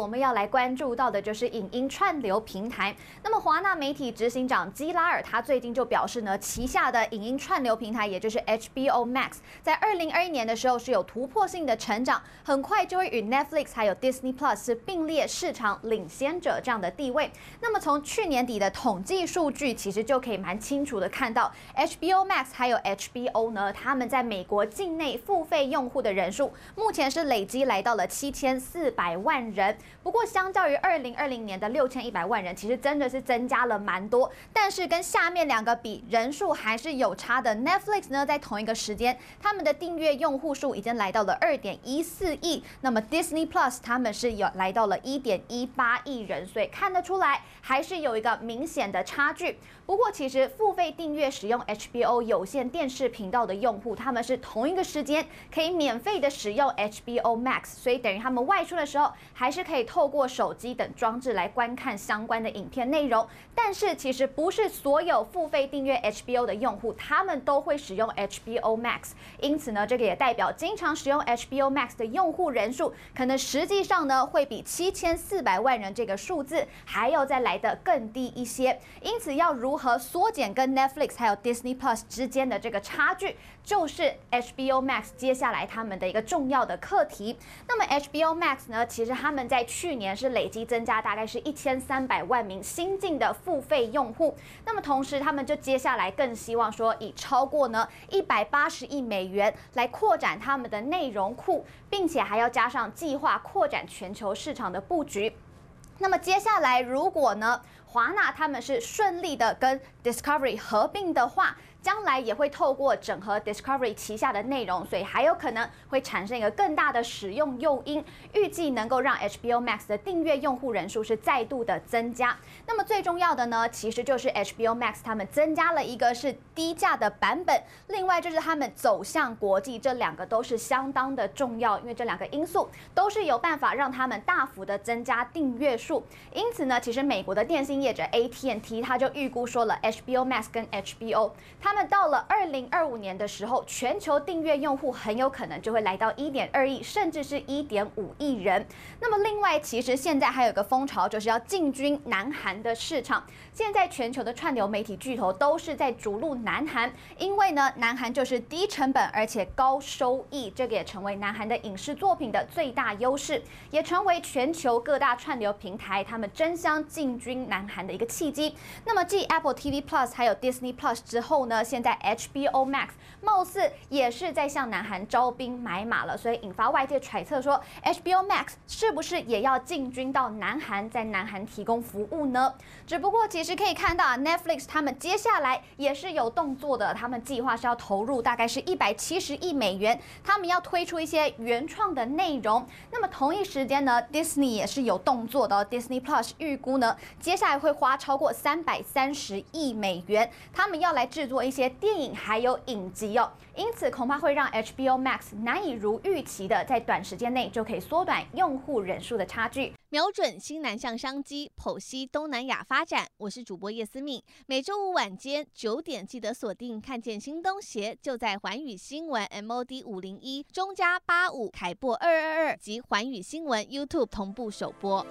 我们要来关注到的就是影音串流平台。那么华纳媒体执行长基拉尔他最近就表示呢，旗下的影音串流平台，也就是 HBO Max，在二零二一年的时候是有突破性的成长，很快就会与 Netflix 还有 Disney Plus 是并列市场领先者这样的地位。那么从去年底的统计数据，其实就可以蛮清楚的看到，HBO Max 还有 HBO 呢，他们在美国境内付费用户的人数，目前是累积来到了七千四百万人。不过，相较于二零二零年的六千一百万人，其实真的是增加了蛮多。但是跟下面两个比，人数还是有差的。Netflix 呢，在同一个时间，他们的订阅用户数已经来到了二点一四亿。那么 Disney Plus 他们是有来到了一点一八亿人，所以看得出来还是有一个明显的差距。不过，其实付费订阅使用 HBO 有线电视频道的用户，他们是同一个时间可以免费的使用 HBO Max，所以等于他们外出的时候还是可以。透过手机等装置来观看相关的影片内容，但是其实不是所有付费订阅 HBO 的用户，他们都会使用 HBO Max。因此呢，这个也代表经常使用 HBO Max 的用户人数，可能实际上呢会比七千四百万人这个数字还要再来得更低一些。因此，要如何缩减跟 Netflix 还有 Disney Plus 之间的这个差距，就是 HBO Max 接下来他们的一个重要的课题。那么 HBO Max 呢，其实他们在去年是累计增加大概是一千三百万名新进的付费用户，那么同时他们就接下来更希望说以超过呢一百八十亿美元来扩展他们的内容库，并且还要加上计划扩展全球市场的布局。那么接下来如果呢华纳他们是顺利的跟 Discovery 合并的话，将来也会透过整合 Discovery 旗下的内容，所以还有可能会产生一个更大的使用诱因，预计能够让 HBO Max 的订阅用户人数是再度的增加。那么最重要的呢，其实就是 HBO Max 他们增加了一个是低价的版本，另外就是他们走向国际，这两个都是相当的重要，因为这两个因素都是有办法让他们大幅的增加订阅数。因此呢，其实美国的电信业者 AT&T 他就预估说了 HBO Max 跟 HBO 它。他们到了二零二五年的时候，全球订阅用户很有可能就会来到一点二亿，甚至是一点五亿人。那么，另外，其实现在还有个风潮，就是要进军南韩的市场。现在全球的串流媒体巨头都是在逐鹿南韩，因为呢，南韩就是低成本而且高收益，这个也成为南韩的影视作品的最大优势，也成为全球各大串流平台他们争相进军南韩的一个契机。那么，继 Apple TV Plus 还有 Disney Plus 之后呢，现在 HBO Max 貌似也是在向南韩招兵买马了，所以引发外界揣测说，HBO Max 是不是也要进军到南韩，在南韩提供服务呢？只不过其实可以看到啊，Netflix 他们接下来也是有动作的，他们计划是要投入大概是一百七十亿美元，他们要推出一些原创的内容。那么同一时间呢，Disney 也是有动作的，Disney Plus 预估呢，接下来会花超过三百三十亿美元，他们要来制作一。一些电影还有影集哦，因此恐怕会让 HBO Max 难以如预期的在短时间内就可以缩短用户人数的差距。瞄准新南向商机，剖析东南亚发展。我是主播叶思敏，每周五晚间九点记得锁定，看见新东协就在环宇新闻 MOD 五零一中加八五凯播二二二及环宇新闻 YouTube 同步首播。